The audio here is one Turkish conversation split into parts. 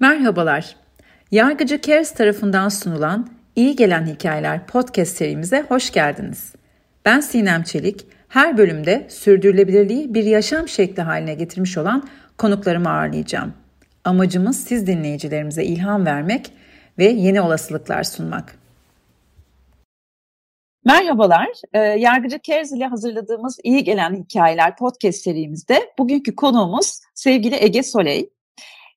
Merhabalar. Yargıcı Cares tarafından sunulan İyi Gelen Hikayeler podcast serimize hoş geldiniz. Ben Sinem Çelik. Her bölümde sürdürülebilirliği bir yaşam şekli haline getirmiş olan konuklarımı ağırlayacağım. Amacımız siz dinleyicilerimize ilham vermek ve yeni olasılıklar sunmak. Merhabalar, e, Yargıcı Cares ile hazırladığımız İyi Gelen Hikayeler podcast serimizde bugünkü konuğumuz sevgili Ege Soley.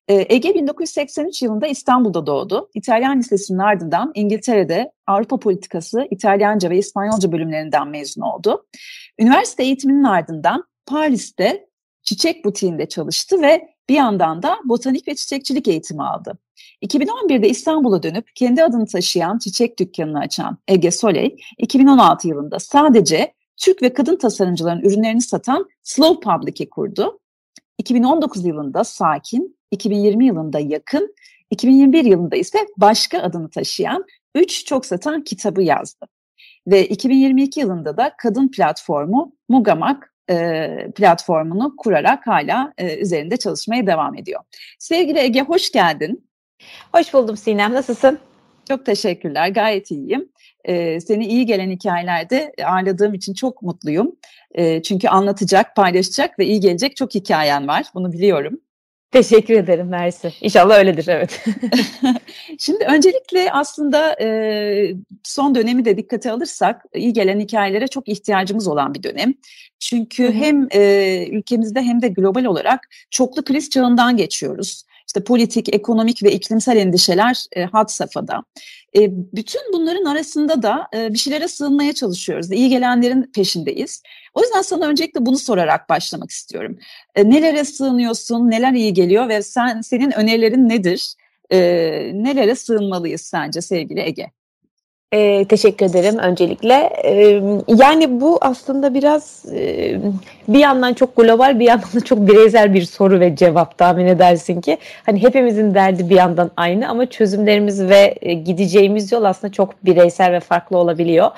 Ee, Ege 1983 yılında İstanbul'da doğdu. İtalyan Lisesi'nin ardından İngiltere'de Avrupa Politikası, İtalyanca ve İspanyolca bölümlerinden mezun oldu. Üniversite eğitiminin ardından Paris'te çiçek butiğinde çalıştı ve bir yandan da botanik ve çiçekçilik eğitimi aldı. 2011'de İstanbul'a dönüp kendi adını taşıyan çiçek dükkanını açan Ege Soley, 2016 yılında sadece Türk ve kadın tasarımcıların ürünlerini satan Slow Public'i kurdu. 2019 yılında Sakin, 2020 yılında Yakın, 2021 yılında ise başka adını taşıyan 3 çok satan kitabı yazdı. Ve 2022 yılında da kadın platformu Mugamak e, platformunu kurarak hala e, üzerinde çalışmaya devam ediyor. Sevgili Ege hoş geldin. Hoş buldum Sinem, nasılsın? Çok teşekkürler, gayet iyiyim. Ee, seni iyi gelen hikayelerde ağırladığım için çok mutluyum. Ee, çünkü anlatacak, paylaşacak ve iyi gelecek çok hikayen var, bunu biliyorum. Teşekkür ederim Mersi. İnşallah öyledir evet. Şimdi öncelikle aslında e, son dönemi de dikkate alırsak iyi gelen hikayelere çok ihtiyacımız olan bir dönem. Çünkü Hı-hı. hem e, ülkemizde hem de global olarak çoklu kriz çağından geçiyoruz. İşte politik, ekonomik ve iklimsel endişeler e, had safhada. E, bütün bunların arasında da e, bir şeylere sığınmaya çalışıyoruz. İyi gelenlerin peşindeyiz. O yüzden sana öncelikle bunu sorarak başlamak istiyorum. E, nelere sığınıyorsun, neler iyi geliyor ve sen senin önerilerin nedir? E, nelere sığınmalıyız sence sevgili Ege? E, teşekkür ederim öncelikle. E, yani bu aslında biraz e, bir yandan çok global bir yandan da çok bireysel bir soru ve cevap tahmin edersin ki. Hani hepimizin derdi bir yandan aynı ama çözümlerimiz ve e, gideceğimiz yol aslında çok bireysel ve farklı olabiliyor.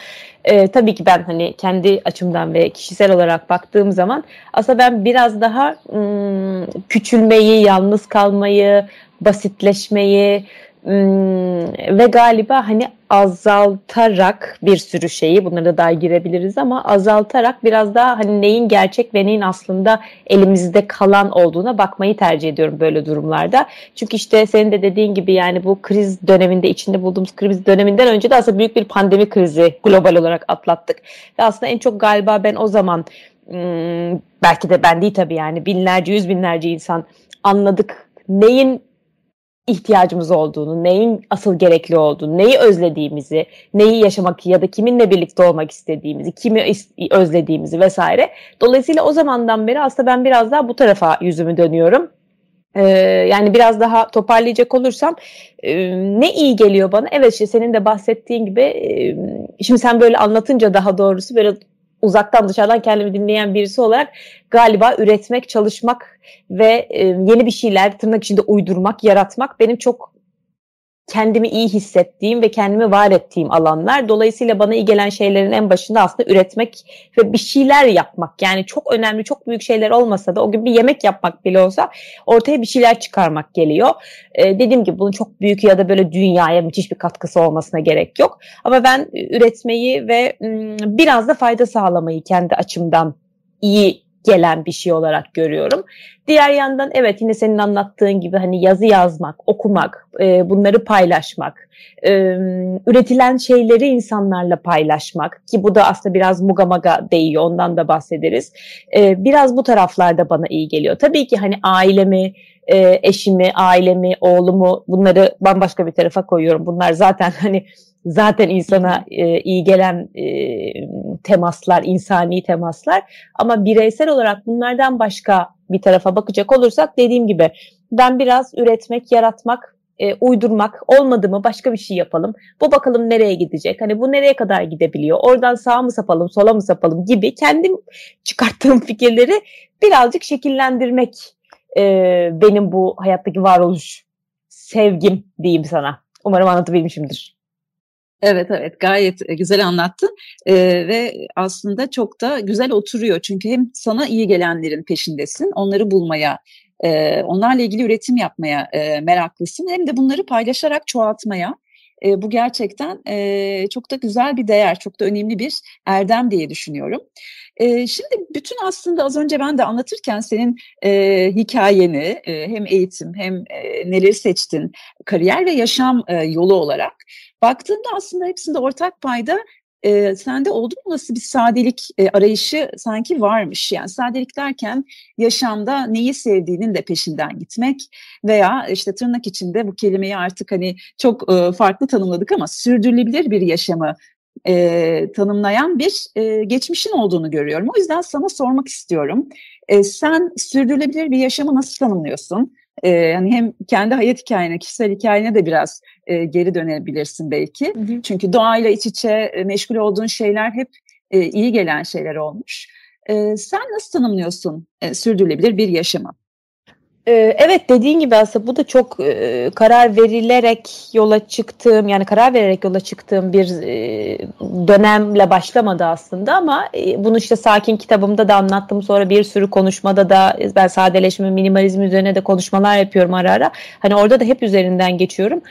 E, tabii ki ben hani kendi açımdan ve kişisel olarak baktığım zaman aslında ben biraz daha ım, küçülmeyi, yalnız kalmayı, basitleşmeyi, Hmm, ve galiba hani azaltarak bir sürü şeyi bunlara da girebiliriz ama azaltarak biraz daha hani neyin gerçek ve neyin aslında elimizde kalan olduğuna bakmayı tercih ediyorum böyle durumlarda. Çünkü işte senin de dediğin gibi yani bu kriz döneminde içinde bulduğumuz kriz döneminden önce de aslında büyük bir pandemi krizi global olarak atlattık. Ve aslında en çok galiba ben o zaman hmm, belki de ben değil tabii yani binlerce yüz binlerce insan anladık neyin ihtiyacımız olduğunu, neyin asıl gerekli olduğunu, neyi özlediğimizi, neyi yaşamak ya da kiminle birlikte olmak istediğimizi, kimi özlediğimizi vesaire. Dolayısıyla o zamandan beri aslında ben biraz daha bu tarafa yüzümü dönüyorum. Ee, yani biraz daha toparlayacak olursam e, ne iyi geliyor bana? Evet işte senin de bahsettiğin gibi e, şimdi sen böyle anlatınca daha doğrusu böyle uzaktan dışarıdan kendimi dinleyen birisi olarak galiba üretmek, çalışmak ve e, yeni bir şeyler tırnak içinde uydurmak, yaratmak benim çok kendimi iyi hissettiğim ve kendimi var ettiğim alanlar. Dolayısıyla bana iyi gelen şeylerin en başında aslında üretmek ve bir şeyler yapmak. Yani çok önemli, çok büyük şeyler olmasa da o gün bir yemek yapmak bile olsa ortaya bir şeyler çıkarmak geliyor. Ee, dediğim gibi bunun çok büyük ya da böyle dünyaya müthiş bir katkısı olmasına gerek yok. Ama ben üretmeyi ve biraz da fayda sağlamayı kendi açımdan iyi gelen bir şey olarak görüyorum. Diğer yandan evet yine senin anlattığın gibi hani yazı yazmak, okumak, e, bunları paylaşmak, e, üretilen şeyleri insanlarla paylaşmak ki bu da aslında biraz mugamaga değiyor ondan da bahsederiz. E, biraz bu taraflarda bana iyi geliyor. Tabii ki hani ailemi, e, eşimi, ailemi, oğlumu bunları bambaşka bir tarafa koyuyorum. Bunlar zaten hani zaten insana e, iyi gelen e, temaslar, insani temaslar. Ama bireysel olarak bunlardan başka bir tarafa bakacak olursak dediğim gibi ben biraz üretmek, yaratmak, e, uydurmak olmadı mı başka bir şey yapalım. Bu bakalım nereye gidecek? Hani bu nereye kadar gidebiliyor? Oradan sağa mı sapalım, sola mı sapalım gibi kendim çıkarttığım fikirleri birazcık şekillendirmek e, benim bu hayattaki varoluş sevgim diyeyim sana. Umarım anlatabilmişimdir. Evet evet gayet e, güzel anlattın ee, ve aslında çok da güzel oturuyor çünkü hem sana iyi gelenlerin peşindesin onları bulmaya E, onlarla ilgili üretim yapmaya e, meraklısın. Hem de bunları paylaşarak çoğaltmaya. E, bu gerçekten e, çok da güzel bir değer, çok da önemli bir erdem diye düşünüyorum. E, şimdi bütün aslında az önce ben de anlatırken senin e, hikayeni e, hem eğitim hem e, neleri seçtin, kariyer ve yaşam e, yolu olarak baktığımda aslında hepsinde ortak payda e, sende oldu mu nasıl bir sadelik e, arayışı sanki varmış. Yani sadelik derken yaşamda neyi sevdiğinin de peşinden gitmek veya işte tırnak içinde bu kelimeyi artık hani çok e, farklı tanımladık ama sürdürülebilir bir yaşamı e, tanımlayan bir e, geçmişin olduğunu görüyorum. O yüzden sana sormak istiyorum. E, sen sürdürülebilir bir yaşamı nasıl tanımlıyorsun? E, yani hem kendi hayat hikayene, kişisel hikayene de biraz e, geri dönebilirsin belki. Hı hı. Çünkü doğayla iç içe e, meşgul olduğun şeyler hep e, iyi gelen şeyler olmuş. E, sen nasıl tanımlıyorsun e, sürdürülebilir bir yaşamı? Evet dediğin gibi aslında bu da çok e, karar verilerek yola çıktığım yani karar vererek yola çıktığım bir e, dönemle başlamadı aslında ama e, bunu işte Sakin kitabımda da anlattım sonra bir sürü konuşmada da ben sadeleşme minimalizm üzerine de konuşmalar yapıyorum ara ara. Hani orada da hep üzerinden geçiyorum.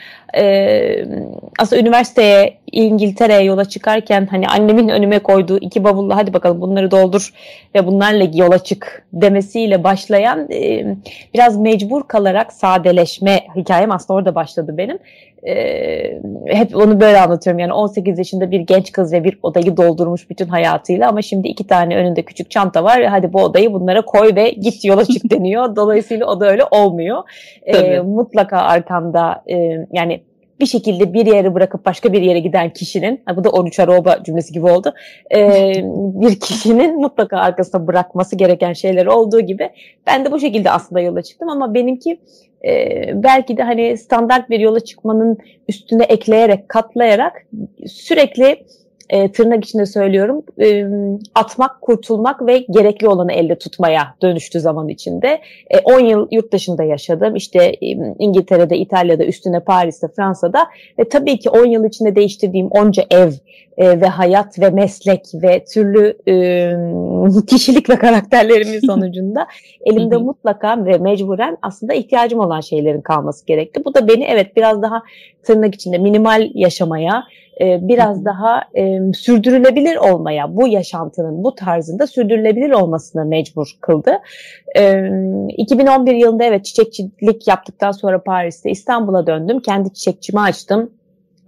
Aslında üniversiteye İngiltere'ye yola çıkarken hani annemin önüme koyduğu iki bavulla hadi bakalım bunları doldur ve bunlarla yola çık demesiyle başlayan biraz biraz mecbur kalarak sadeleşme hikayem aslında orada başladı benim. Ee, hep onu böyle anlatıyorum yani 18 yaşında bir genç kız ve bir odayı doldurmuş bütün hayatıyla ama şimdi iki tane önünde küçük çanta var hadi bu odayı bunlara koy ve git yola çık deniyor. Dolayısıyla o da öyle olmuyor. Ee, mutlaka arkanda e, yani bir şekilde bir yere bırakıp başka bir yere giden kişinin, bu da 13 araba cümlesi gibi oldu, e, bir kişinin mutlaka arkasında bırakması gereken şeyler olduğu gibi ben de bu şekilde aslında yola çıktım. Ama benimki e, belki de hani standart bir yola çıkmanın üstüne ekleyerek, katlayarak sürekli e, tırnak içinde söylüyorum e, atmak, kurtulmak ve gerekli olanı elde tutmaya dönüştü zaman içinde. 10 e, yıl yurt dışında yaşadım. İşte e, İngiltere'de, İtalya'da, üstüne Paris'te, Fransa'da ve tabii ki 10 yıl içinde değiştirdiğim onca ev e, ve hayat ve meslek ve türlü e, kişilik ve karakterlerimin sonucunda elimde mutlaka ve mecburen aslında ihtiyacım olan şeylerin kalması gerekti. Bu da beni evet biraz daha tırnak içinde minimal yaşamaya, e, biraz daha e, sürdürülebilir olmaya, bu yaşantının bu tarzında sürdürülebilir olmasına mecbur kıldı. E, 2011 yılında evet çiçekçilik yaptıktan sonra Paris'te İstanbul'a döndüm. Kendi çiçekçimi açtım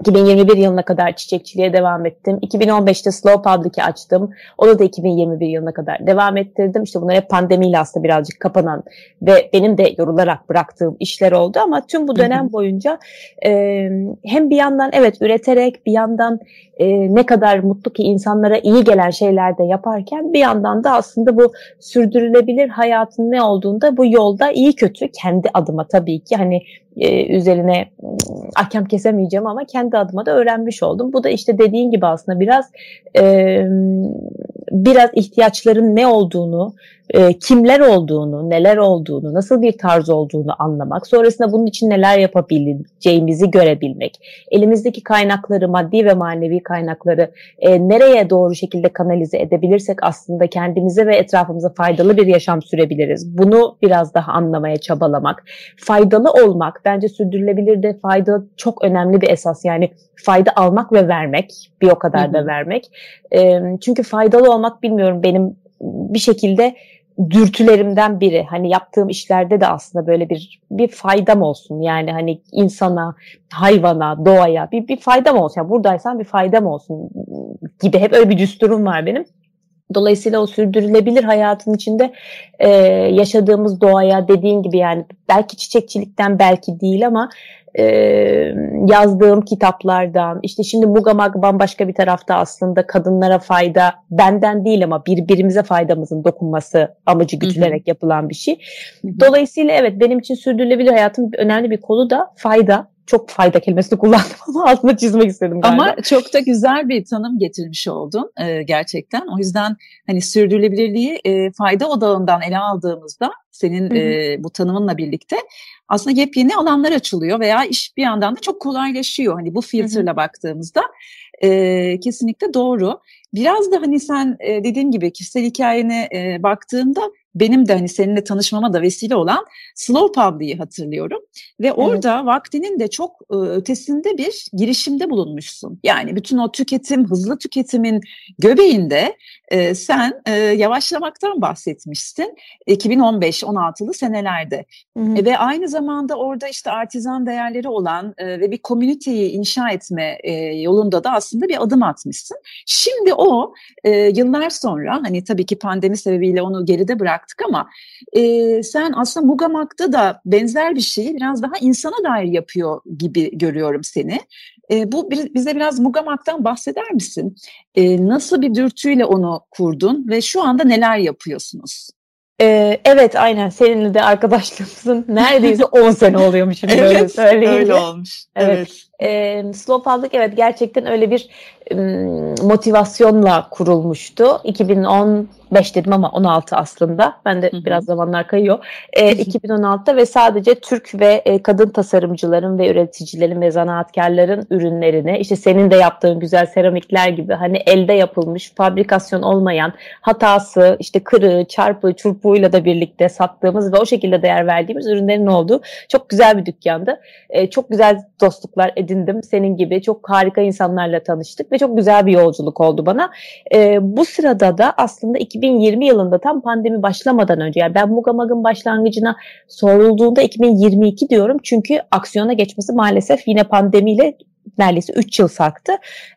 2021 yılına kadar çiçekçiliğe devam ettim. 2015'te Slow Public'i açtım. Onu da 2021 yılına kadar devam ettirdim. İşte bunlar hep pandemiyle aslında birazcık kapanan ve benim de yorularak bıraktığım işler oldu ama tüm bu dönem boyunca e, hem bir yandan evet üreterek bir yandan e, ne kadar mutlu ki insanlara iyi gelen şeyler de yaparken bir yandan da aslında bu sürdürülebilir hayatın ne olduğunda bu yolda iyi kötü kendi adıma tabii ki hani e, üzerine ahkam kesemeyeceğim ama kendi adıma da öğrenmiş oldum. Bu da işte dediğin gibi aslında biraz e, biraz ihtiyaçların ne olduğunu, e, kimler olduğunu, neler olduğunu, nasıl bir tarz olduğunu anlamak, sonrasında bunun için neler yapabileceğimizi görebilmek, elimizdeki kaynakları, maddi ve manevi kaynakları e, nereye doğru şekilde kanalize edebilirsek aslında kendimize ve etrafımıza faydalı bir yaşam sürebiliriz. Bunu biraz daha anlamaya çabalamak, faydalı olmak, bence sürdürülebilir de fayda çok önemli bir esas. Yani fayda almak ve vermek, bir o kadar da vermek. E, çünkü faydalı olmak bilmiyorum benim bir şekilde dürtülerimden biri. Hani yaptığım işlerde de aslında böyle bir bir faydam olsun. Yani hani insana, hayvana, doğaya bir bir faydam olsun. Yani buradaysan bir faydam olsun gibi hep öyle bir düsturum var benim. Dolayısıyla o sürdürülebilir hayatın içinde e, yaşadığımız doğaya dediğin gibi yani belki çiçekçilikten belki değil ama e, yazdığım kitaplardan işte şimdi Mugamag bambaşka bir tarafta aslında kadınlara fayda benden değil ama birbirimize faydamızın dokunması amacı gütülerek yapılan bir şey. Dolayısıyla evet benim için sürdürülebilir hayatın önemli bir kolu da fayda çok fayda kelimesini kullandım ama altına çizmek istedim galiba. Ama çok da güzel bir tanım getirmiş oldun e, gerçekten. O yüzden hani sürdürülebilirliği e, fayda odağından ele aldığımızda senin hı hı. E, bu tanımınla birlikte aslında yepyeni alanlar açılıyor veya iş bir yandan da çok kolaylaşıyor. Hani bu filtrele baktığımızda e, kesinlikle doğru. Biraz da hani sen e, dediğin gibi kişisel hikayene e, baktığında benim de hani seninle tanışmama da vesile olan Slow Public'i hatırlıyorum. Ve orada evet. vaktinin de çok ötesinde bir girişimde bulunmuşsun. Yani bütün o tüketim, hızlı tüketimin göbeğinde e, sen e, yavaşlamaktan bahsetmişsin 2015-16'lı senelerde. Hı hı. E, ve aynı zamanda orada işte artizan değerleri olan e, ve bir komüniteyi inşa etme e, yolunda da aslında bir adım atmışsın. Şimdi o e, yıllar sonra hani tabii ki pandemi sebebiyle onu geride bıraktık ama e, sen aslında Mugamak'ta da benzer bir şeyi biraz daha insana dair yapıyor gibi görüyorum seni. E, bu bize biraz Mugamak'tan bahseder misin? E, nasıl bir dürtüyle onu kurdun ve şu anda neler yapıyorsunuz? Ee, evet aynen seninle de arkadaşlığımızın neredeyse 10 sene oluyormuş evet, söyleyince. öyle olmuş. Evet. evet. Ee, Slopallık evet gerçekten öyle bir motivasyonla kurulmuştu. 2010 5 dedim ama 16 aslında. Ben de Hı-hı. biraz zamanlar kayıyor. E, 2016'da ve sadece Türk ve e, kadın tasarımcıların ve üreticilerin ve zanaatkarların ürünlerini işte senin de yaptığın güzel seramikler gibi hani elde yapılmış fabrikasyon olmayan hatası işte kırığı, çarpı, çurpuğuyla da birlikte sattığımız ve o şekilde değer verdiğimiz ürünlerin olduğu çok güzel bir dükkandı. E, çok güzel dostluklar edindim. Senin gibi çok harika insanlarla tanıştık ve çok güzel bir yolculuk oldu bana. E, bu sırada da aslında 2020 yılında tam pandemi başlamadan önce yani ben Mugamag'ın başlangıcına sorulduğunda 2022 diyorum çünkü aksiyona geçmesi maalesef yine pandemiyle neredeyse 3 yıl sarktı.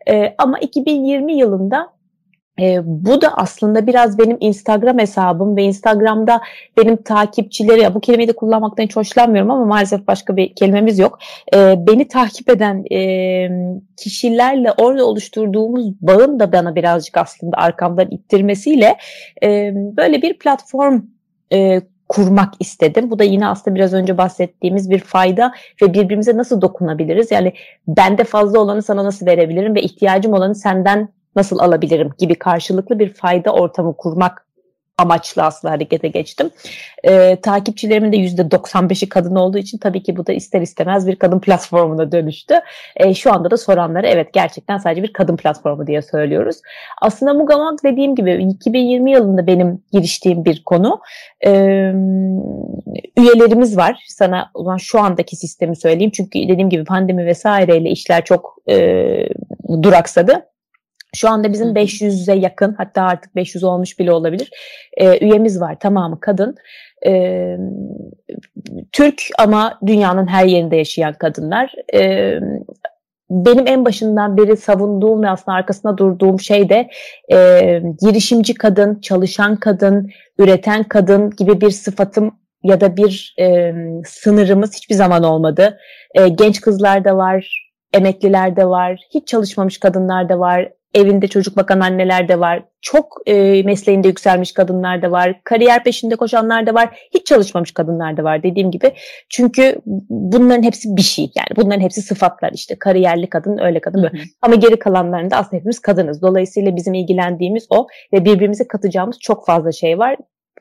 E, ama 2020 yılında e, bu da aslında biraz benim Instagram hesabım ve Instagram'da benim takipçileri, ya bu kelimeyi de kullanmaktan hiç hoşlanmıyorum ama maalesef başka bir kelimemiz yok. E, beni takip eden e, kişilerle orada oluşturduğumuz bağın da bana birazcık aslında arkamdan ittirmesiyle e, böyle bir platform e, kurmak istedim. Bu da yine aslında biraz önce bahsettiğimiz bir fayda ve birbirimize nasıl dokunabiliriz? Yani bende fazla olanı sana nasıl verebilirim ve ihtiyacım olanı senden nasıl alabilirim gibi karşılıklı bir fayda ortamı kurmak amaçlı aslında harekete geçtim. Ee, takipçilerimin de %95'i kadın olduğu için tabii ki bu da ister istemez bir kadın platformuna dönüştü. Ee, şu anda da soranlara evet gerçekten sadece bir kadın platformu diye söylüyoruz. Aslında Mugamag dediğim gibi 2020 yılında benim giriştiğim bir konu. Ee, üyelerimiz var. Sana zaman şu andaki sistemi söyleyeyim. Çünkü dediğim gibi pandemi vesaireyle işler çok e, duraksadı. Şu anda bizim 500'e yakın hatta artık 500 olmuş bile olabilir e, üyemiz var tamamı kadın. E, Türk ama dünyanın her yerinde yaşayan kadınlar. E, benim en başından beri savunduğum ve aslında arkasında durduğum şey de e, girişimci kadın, çalışan kadın, üreten kadın gibi bir sıfatım ya da bir e, sınırımız hiçbir zaman olmadı. E, genç kızlar da var, emekliler de var, hiç çalışmamış kadınlar da var, evinde çocuk bakan anneler de var. Çok e, mesleğinde yükselmiş kadınlar da var. Kariyer peşinde koşanlar da var. Hiç çalışmamış kadınlar da var dediğim gibi. Çünkü bunların hepsi bir şey. Yani bunların hepsi sıfatlar işte. Kariyerli kadın, öyle kadın böyle. Hı hı. Ama geri kalanlarında aslında hepimiz kadınız. Dolayısıyla bizim ilgilendiğimiz o ve birbirimize katacağımız çok fazla şey var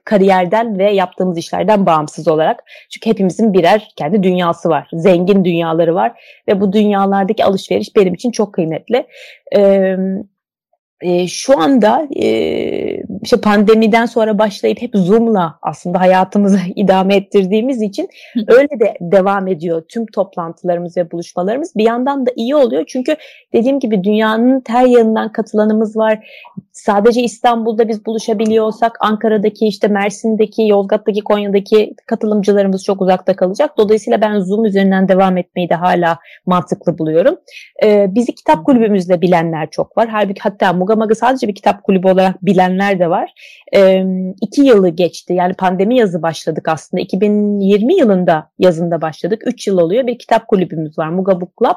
kariyerden ve yaptığımız işlerden bağımsız olarak. Çünkü hepimizin birer kendi dünyası var. Zengin dünyaları var ve bu dünyalardaki alışveriş benim için çok kıymetli. Ee, e, şu anda e, işte pandemiden sonra başlayıp hep Zoom'la aslında hayatımızı idame ettirdiğimiz için öyle de devam ediyor tüm toplantılarımız ve buluşmalarımız. Bir yandan da iyi oluyor çünkü dediğim gibi dünyanın her yanından katılanımız var. Sadece İstanbul'da biz buluşabiliyorsak Ankara'daki işte Mersin'deki, Yozgat'taki, Konya'daki katılımcılarımız çok uzakta kalacak. Dolayısıyla ben Zoom üzerinden devam etmeyi de hala mantıklı buluyorum. Ee, bizi kitap kulübümüzle bilenler çok var. Halbuki hatta Mugamag'ı sadece bir kitap kulübü olarak bilenler de var. E, iki yılı geçti. Yani pandemi yazı başladık aslında. 2020 yılında yazında başladık. Üç yıl oluyor. Bir kitap kulübümüz var. Muga Club.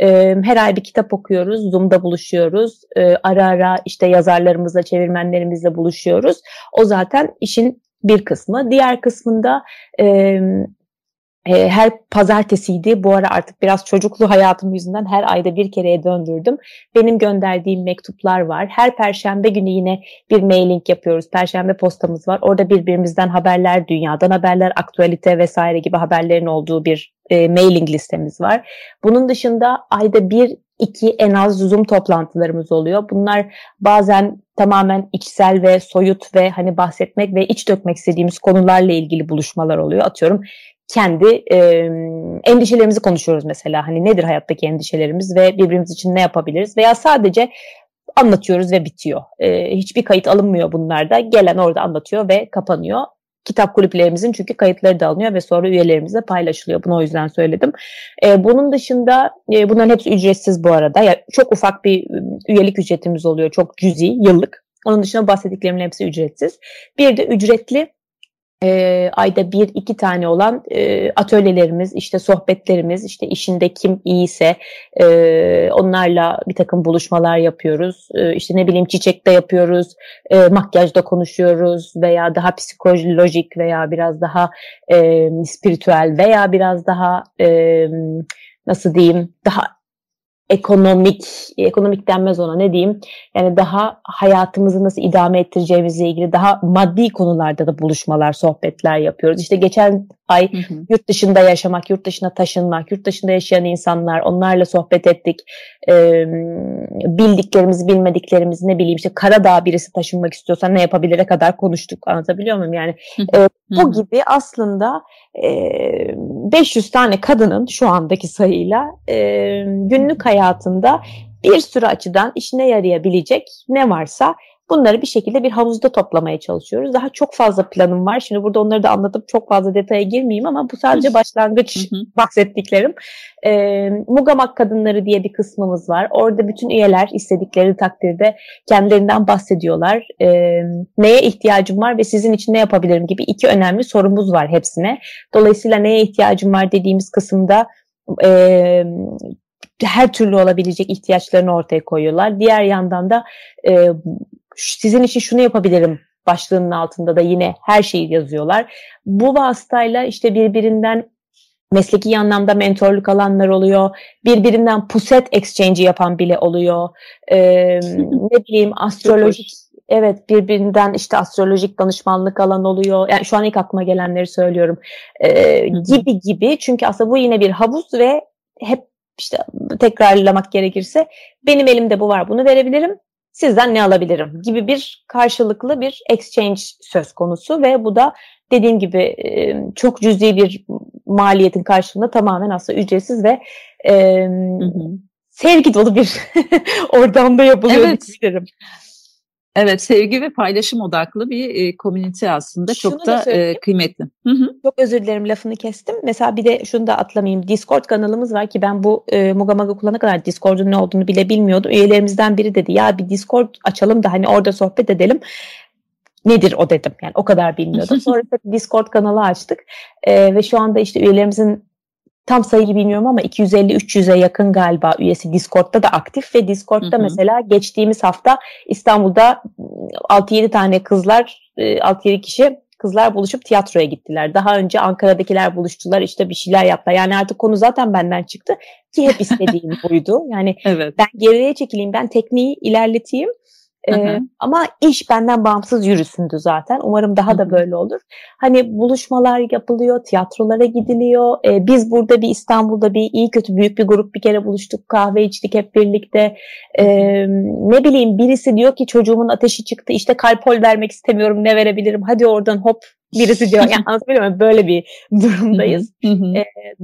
E, her ay bir kitap okuyoruz. Zoom'da buluşuyoruz. E, ara ara işte yazarlarımızla, çevirmenlerimizle buluşuyoruz. O zaten işin bir kısmı. Diğer kısmında e, e, her pazartesiydi. Bu ara artık biraz çocuklu hayatım yüzünden her ayda bir kereye döndürdüm. Benim gönderdiğim mektuplar var. Her perşembe günü yine bir mailing yapıyoruz. Perşembe postamız var. Orada birbirimizden haberler, dünyadan haberler, aktualite vesaire gibi haberlerin olduğu bir e, mailing listemiz var. Bunun dışında ayda bir iki en az Zoom toplantılarımız oluyor. Bunlar bazen tamamen içsel ve soyut ve hani bahsetmek ve iç dökmek istediğimiz konularla ilgili buluşmalar oluyor. Atıyorum kendi e, endişelerimizi konuşuyoruz mesela. Hani nedir hayattaki endişelerimiz ve birbirimiz için ne yapabiliriz? Veya sadece anlatıyoruz ve bitiyor. E, hiçbir kayıt alınmıyor bunlarda. Gelen orada anlatıyor ve kapanıyor. Kitap kulüplerimizin çünkü kayıtları da alınıyor ve sonra üyelerimizle paylaşılıyor. Bunu o yüzden söyledim. E, bunun dışında e, bunların hepsi ücretsiz bu arada. Yani çok ufak bir üyelik ücretimiz oluyor. Çok cüzi yıllık. Onun dışında bahsettiklerimin hepsi ücretsiz. Bir de ücretli e, ayda bir iki tane olan e, atölyelerimiz, işte sohbetlerimiz, işte işinde kim iyiyse e, onlarla bir takım buluşmalar yapıyoruz. E, işte ne bileyim çiçekte yapıyoruz, e, makyajda konuşuyoruz veya daha psikolojik veya biraz daha e, spiritüel veya biraz daha e, nasıl diyeyim daha ekonomik, ekonomik denmez ona ne diyeyim, yani daha hayatımızı nasıl idame ettireceğimizle ilgili daha maddi konularda da buluşmalar, sohbetler yapıyoruz. İşte geçen ay hı hı. yurt dışında yaşamak, yurt dışına taşınmak, yurt dışında yaşayan insanlar, onlarla sohbet ettik. Ee, bildiklerimizi, bilmediklerimizi ne bileyim işte Karadağ birisi taşınmak istiyorsa ne yapabilire kadar konuştuk. Anlatabiliyor muyum? Yani e, bu gibi aslında e, 500 tane kadının şu andaki sayıyla e, günlük hayatında bir sürü açıdan işine yarayabilecek ne varsa Bunları bir şekilde bir havuzda toplamaya çalışıyoruz. Daha çok fazla planım var. Şimdi burada onları da anlatıp çok fazla detaya girmeyeyim ama bu sadece başlangıç bahsettiklerim. E, Mugamak Kadınları diye bir kısmımız var. Orada bütün üyeler istedikleri takdirde kendilerinden bahsediyorlar. E, neye ihtiyacım var ve sizin için ne yapabilirim gibi iki önemli sorumuz var hepsine. Dolayısıyla neye ihtiyacım var dediğimiz kısımda e, her türlü olabilecek ihtiyaçlarını ortaya koyuyorlar. Diğer yandan da e, sizin için şunu yapabilirim başlığının altında da yine her şeyi yazıyorlar. Bu vasıtayla işte birbirinden mesleki anlamda mentorluk alanlar oluyor. Birbirinden puset exchange yapan bile oluyor. Ee, ne bileyim astrolojik evet birbirinden işte astrolojik danışmanlık alan oluyor. Yani şu an ilk aklıma gelenleri söylüyorum. Ee, gibi gibi. Çünkü aslında bu yine bir havuz ve hep işte tekrarlamak gerekirse benim elimde bu var bunu verebilirim sizden ne alabilirim gibi bir karşılıklı bir exchange söz konusu ve bu da dediğim gibi çok cüzi bir maliyetin karşılığında tamamen aslında ücretsiz ve e, hı hı. sevgi dolu bir ortamda yapılıyor evet. diyebilirim. Evet, sevgi ve paylaşım odaklı bir e, komünite aslında şunu çok da, da e, kıymetli. Hı hı. Çok özür dilerim lafını kestim. Mesela bir de şunu da atlamayayım. Discord kanalımız var ki ben bu e, Mugamaga kullanana kadar Discord'un ne olduğunu bile bilmiyordum. Üyelerimizden biri dedi ya bir Discord açalım da hani orada sohbet edelim nedir o dedim. Yani o kadar bilmiyordum. Sonra Discord kanalı açtık e, ve şu anda işte üyelerimizin tam sayıyı bilmiyorum ama 250-300'e yakın galiba üyesi Discord'da da aktif ve Discord'da hı hı. mesela geçtiğimiz hafta İstanbul'da 6-7 tane kızlar 6-7 kişi kızlar buluşup tiyatroya gittiler. Daha önce Ankara'dakiler buluştular işte bir şeyler yaptılar. Yani artık konu zaten benden çıktı ki hep istediğim buydu. Yani evet. ben geriye çekileyim ben tekniği ilerleteyim ee, ama iş benden bağımsız yürüsündü zaten. Umarım daha da böyle olur. Hani buluşmalar yapılıyor, tiyatrolara gidiliyor. Biz burada bir İstanbul'da bir iyi kötü büyük bir grup bir kere buluştuk, kahve içtik hep birlikte. Ne bileyim birisi diyor ki çocuğumun ateşi çıktı, işte kalpol vermek istemiyorum, ne verebilirim? Hadi oradan hop birisi diyor. Yani anlatabiliyor muyum? Böyle bir durumdayız.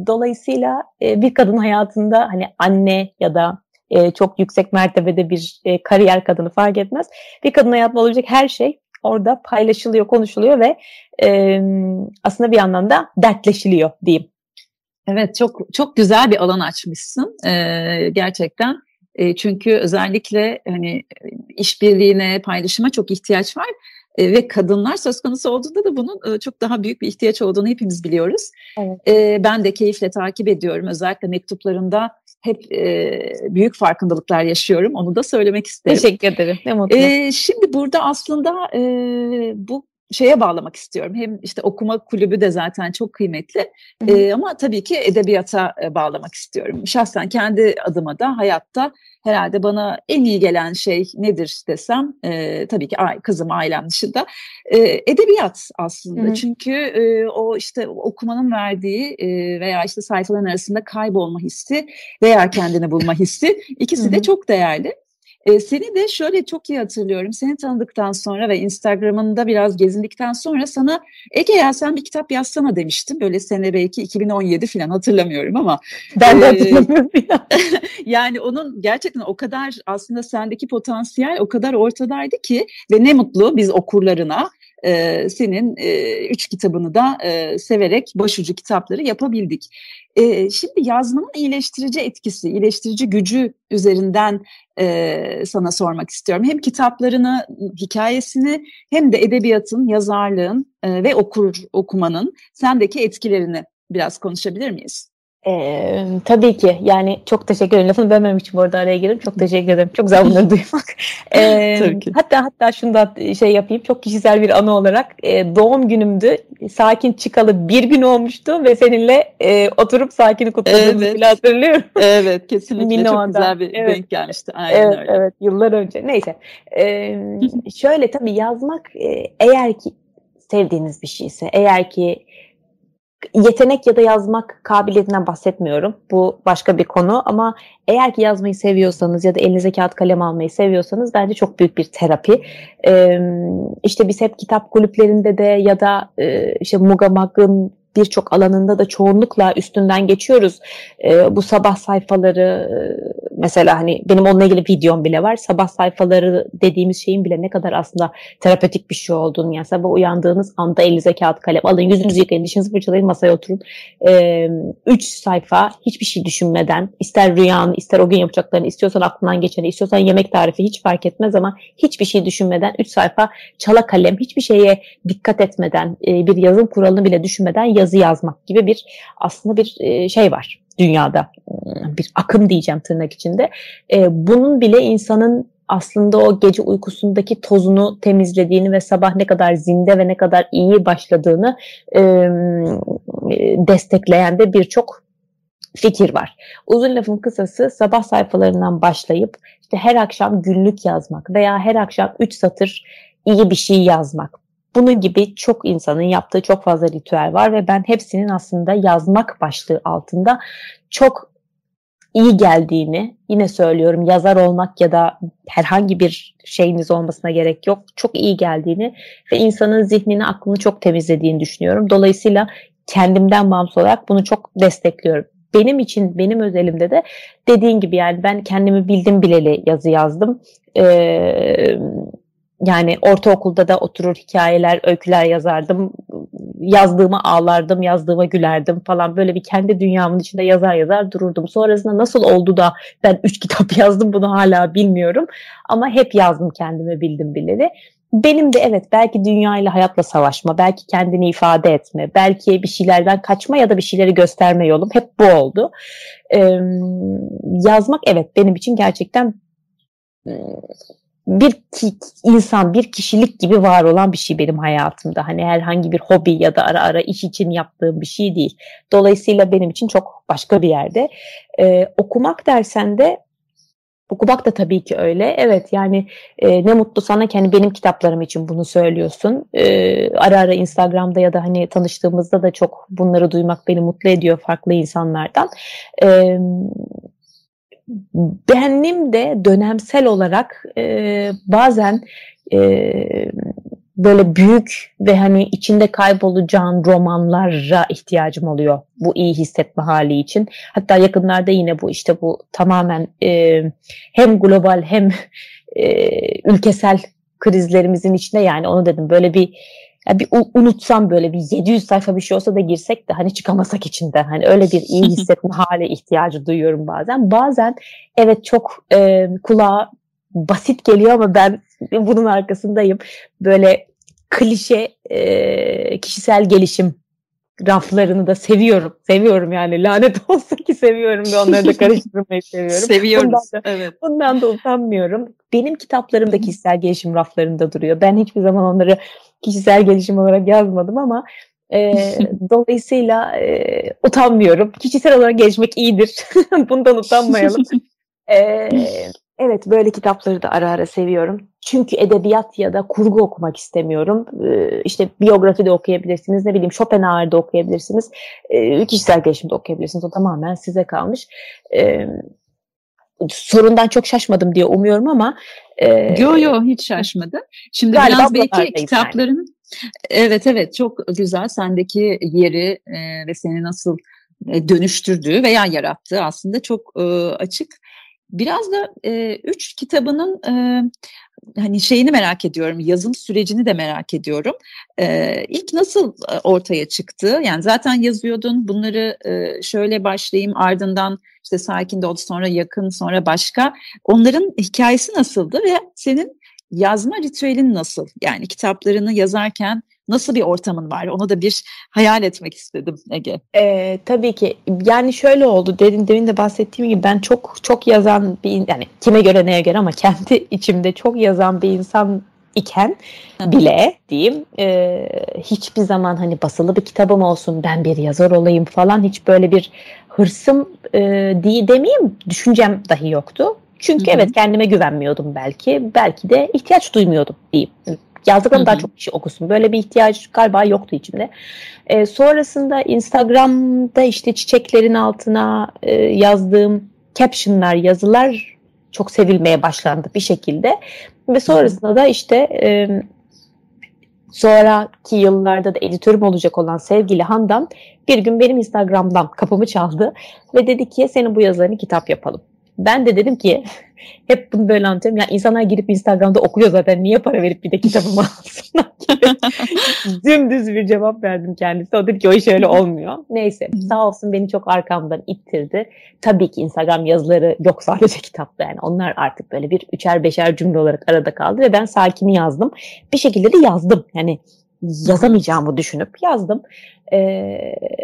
dolayısıyla e, bir kadın hayatında hani anne ya da e, çok yüksek mertebede bir e, kariyer kadını fark etmez. Bir kadın hayatında olabilecek her şey orada paylaşılıyor, konuşuluyor ve e, aslında bir anlamda dertleşiliyor diyeyim. Evet çok çok güzel bir alan açmışsın ee, gerçekten. E, çünkü özellikle hani işbirliğine, paylaşıma çok ihtiyaç var. E, ve kadınlar söz konusu olduğunda da bunun e, çok daha büyük bir ihtiyaç olduğunu hepimiz biliyoruz. Evet. E, ben de keyifle takip ediyorum. Özellikle mektuplarında hep e, büyük farkındalıklar yaşıyorum. Onu da söylemek isterim. Teşekkür ederim. Ne mutlu. E, şimdi burada aslında e, bu şeye bağlamak istiyorum. Hem işte okuma kulübü de zaten çok kıymetli e, ama tabii ki edebiyata e, bağlamak istiyorum. Şahsen kendi adıma da hayatta herhalde bana en iyi gelen şey nedir desem e, tabii ki kızım ailem dışında e, edebiyat aslında. Hı-hı. Çünkü e, o işte okumanın verdiği e, veya işte sayfaların arasında kaybolma hissi veya kendini bulma hissi ikisi Hı-hı. de çok değerli. E, seni de şöyle çok iyi hatırlıyorum. Seni tanıdıktan sonra ve Instagram'ında biraz gezindikten sonra sana Ege ya sen bir kitap yazsana demiştim. Böyle sene belki 2017 falan hatırlamıyorum ama. Ben de hatırlamıyorum ya. yani onun gerçekten o kadar aslında sendeki potansiyel o kadar ortadaydı ki ve ne mutlu biz okurlarına e, senin e, üç kitabını da e, severek başucu kitapları yapabildik. E, şimdi yazmanın iyileştirici etkisi, iyileştirici gücü üzerinden e, sana sormak istiyorum. Hem kitaplarını, hikayesini hem de edebiyatın, yazarlığın e, ve okur okumanın sendeki etkilerini biraz konuşabilir miyiz? Ee, tabii ki yani çok teşekkür ederim. Lafını bölmem için bu arada araya girdim. Çok teşekkür ederim. Çok güzel bunları duymak. Ee, tabii ki. Hatta hatta şunu da şey yapayım. Çok kişisel bir anı olarak e, doğum günümdü. Sakin çıkalı bir gün olmuştu ve seninle e, oturup Sakin'i kutladığımızı evet. bile hatırlıyorum. Evet kesinlikle Minoa'da. çok güzel bir evet. denk gelmişti. Aynen evet, öyle. Evet yıllar önce. Neyse. Ee, şöyle tabii yazmak e, eğer ki sevdiğiniz bir şeyse, eğer ki yetenek ya da yazmak kabiliyetinden bahsetmiyorum. Bu başka bir konu ama eğer ki yazmayı seviyorsanız ya da elinize kağıt kalem almayı seviyorsanız bence çok büyük bir terapi. Ee, işte biz hep kitap kulüplerinde de ya da e, işte Mugamag'ın birçok alanında da çoğunlukla üstünden geçiyoruz. E, bu sabah sayfaları e, mesela hani benim onunla ilgili videom bile var. Sabah sayfaları dediğimiz şeyin bile ne kadar aslında terapötik bir şey olduğunu yani sabah uyandığınız anda elinize kağıt kalem alın yüzünüzü yıkayın dişinizi fırçalayın masaya oturun. E, üç sayfa hiçbir şey düşünmeden ister rüyanı ister o gün yapacaklarını istiyorsan aklından geçeni istiyorsan yemek tarifi hiç fark etmez ama hiçbir şey düşünmeden üç sayfa çala kalem hiçbir şeye dikkat etmeden e, bir yazım kuralını bile düşünmeden yazı yazmak gibi bir aslında bir e, şey var dünyada. Hmm, bir akım diyeceğim tırnak içinde. E, bunun bile insanın aslında o gece uykusundaki tozunu temizlediğini ve sabah ne kadar zinde ve ne kadar iyi başladığını e, destekleyen de birçok fikir var. Uzun lafın kısası sabah sayfalarından başlayıp işte her akşam günlük yazmak veya her akşam 3 satır iyi bir şey yazmak. Bunun gibi çok insanın yaptığı çok fazla ritüel var ve ben hepsinin aslında yazmak başlığı altında çok iyi geldiğini yine söylüyorum yazar olmak ya da herhangi bir şeyiniz olmasına gerek yok. Çok iyi geldiğini ve insanın zihnini aklını çok temizlediğini düşünüyorum. Dolayısıyla kendimden bağımsız olarak bunu çok destekliyorum. Benim için benim özelimde de dediğin gibi yani ben kendimi bildim bileli yazı yazdım. Ee, yani ortaokulda da oturur hikayeler, öyküler yazardım. Yazdığıma ağlardım, yazdığıma gülerdim falan. Böyle bir kendi dünyamın içinde yazar yazar dururdum. Sonrasında nasıl oldu da ben üç kitap yazdım bunu hala bilmiyorum. Ama hep yazdım kendime bildim bileli. Benim de evet belki dünyayla hayatla savaşma, belki kendini ifade etme, belki bir şeylerden kaçma ya da bir şeyleri gösterme yolum hep bu oldu. Ee, yazmak evet benim için gerçekten bir ki, insan, bir kişilik gibi var olan bir şey benim hayatımda. Hani herhangi bir hobi ya da ara ara iş için yaptığım bir şey değil. Dolayısıyla benim için çok başka bir yerde. Ee, okumak dersen de Okumak da tabii ki öyle. Evet yani e, ne mutlu sana ki hani benim kitaplarım için bunu söylüyorsun. E, ara ara Instagram'da ya da hani tanıştığımızda da çok bunları duymak beni mutlu ediyor farklı insanlardan. E, benim de dönemsel olarak e, bazen e, böyle büyük ve hani içinde kaybolacağın romanlara ihtiyacım oluyor bu iyi hissetme hali için. Hatta yakınlarda yine bu işte bu tamamen e, hem global hem e, ülkesel krizlerimizin içinde yani onu dedim böyle bir yani bir unutsam böyle bir 700 sayfa bir şey olsa da girsek de hani çıkamasak içinden hani öyle bir iyi hissetme hale ihtiyacı duyuyorum bazen. Bazen evet çok e, kulağa basit geliyor ama ben bunun arkasındayım. Böyle klişe e, kişisel gelişim raflarını da seviyorum. Seviyorum yani lanet olsun ki seviyorum ve onları da karıştırmayı seviyorum. Seviyoruz. Bundan da, evet. bundan da utanmıyorum. Benim kitaplarım da kişisel gelişim raflarında duruyor. Ben hiçbir zaman onları kişisel gelişim olarak yazmadım ama e, dolayısıyla e, utanmıyorum. Kişisel olarak gelişmek iyidir. Bundan utanmayalım. e, Evet böyle kitapları da ara ara seviyorum. Çünkü edebiyat ya da kurgu okumak istemiyorum. Ee, işte biyografi de okuyabilirsiniz, ne bileyim Schopenhauer'da okuyabilirsiniz, ee, kişisel gelişim de okuyabilirsiniz. O tamamen size kalmış. Ee, sorundan çok şaşmadım diye umuyorum ama e, yo yo hiç şaşmadım. Şimdi biraz belki kitapların yani. evet evet çok güzel sendeki yeri e, ve seni nasıl e, dönüştürdüğü veya yarattığı aslında çok e, açık. Biraz da e, üç kitabının e, hani şeyini merak ediyorum, yazım sürecini de merak ediyorum. Ee, ilk nasıl ortaya çıktı? Yani zaten yazıyordun, bunları e, şöyle başlayayım ardından işte sakin de oldu sonra yakın sonra başka. Onların hikayesi nasıldı ve senin yazma ritüelin nasıl? Yani kitaplarını yazarken nasıl bir ortamın var? Onu da bir hayal etmek istedim Ege. Ee, tabii ki. Yani şöyle oldu. Dedim demin de bahsettiğim gibi ben çok çok yazan bir yani kime göre neye göre ama kendi içimde çok yazan bir insan iken bile diyeyim e, hiçbir zaman hani basılı bir kitabım olsun ben bir yazar olayım falan hiç böyle bir hırsım e, diye demeyeyim düşüncem dahi yoktu. Çünkü Hı-hı. evet kendime güvenmiyordum belki. Belki de ihtiyaç duymuyordum diyeyim. Yazdıklarım daha çok kişi okusun. Böyle bir ihtiyaç galiba yoktu içimde. E, sonrasında Instagram'da işte çiçeklerin altına e, yazdığım captionlar, yazılar çok sevilmeye başlandı bir şekilde. Ve sonrasında da işte e, sonraki yıllarda da editörüm olacak olan sevgili Handan bir gün benim Instagram'dan kapımı çaldı ve dedi ki senin bu yazılarını kitap yapalım. Ben de dedim ki hep bunu böyle anlatıyorum. Yani insanlar girip Instagram'da okuyor zaten. Niye para verip bir de kitabımı alsınlar? Dümdüz bir cevap verdim kendisi. O dedi ki o iş öyle olmuyor. Neyse sağ olsun beni çok arkamdan ittirdi. Tabii ki Instagram yazıları yok sadece kitapta yani. Onlar artık böyle bir üçer beşer cümle olarak arada kaldı ve ben sakini yazdım. Bir şekilde de yazdım. Yani yazamayacağımı düşünüp yazdım. Ee,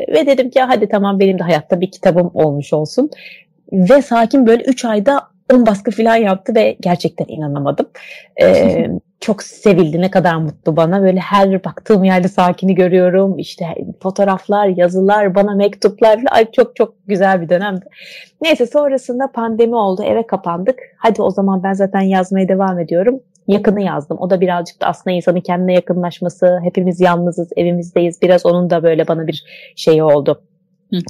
ve dedim ki hadi tamam benim de hayatta bir kitabım olmuş olsun. Ve Sakin böyle 3 ayda 10 baskı falan yaptı ve gerçekten inanamadım. Ee, çok sevildi ne kadar mutlu bana böyle her baktığım yerde Sakin'i görüyorum işte fotoğraflar yazılar bana mektuplar Ay, çok çok güzel bir dönemdi. Neyse sonrasında pandemi oldu eve kapandık hadi o zaman ben zaten yazmaya devam ediyorum yakını yazdım. O da birazcık da aslında insanın kendine yakınlaşması. Hepimiz yalnızız, evimizdeyiz. Biraz onun da böyle bana bir şey oldu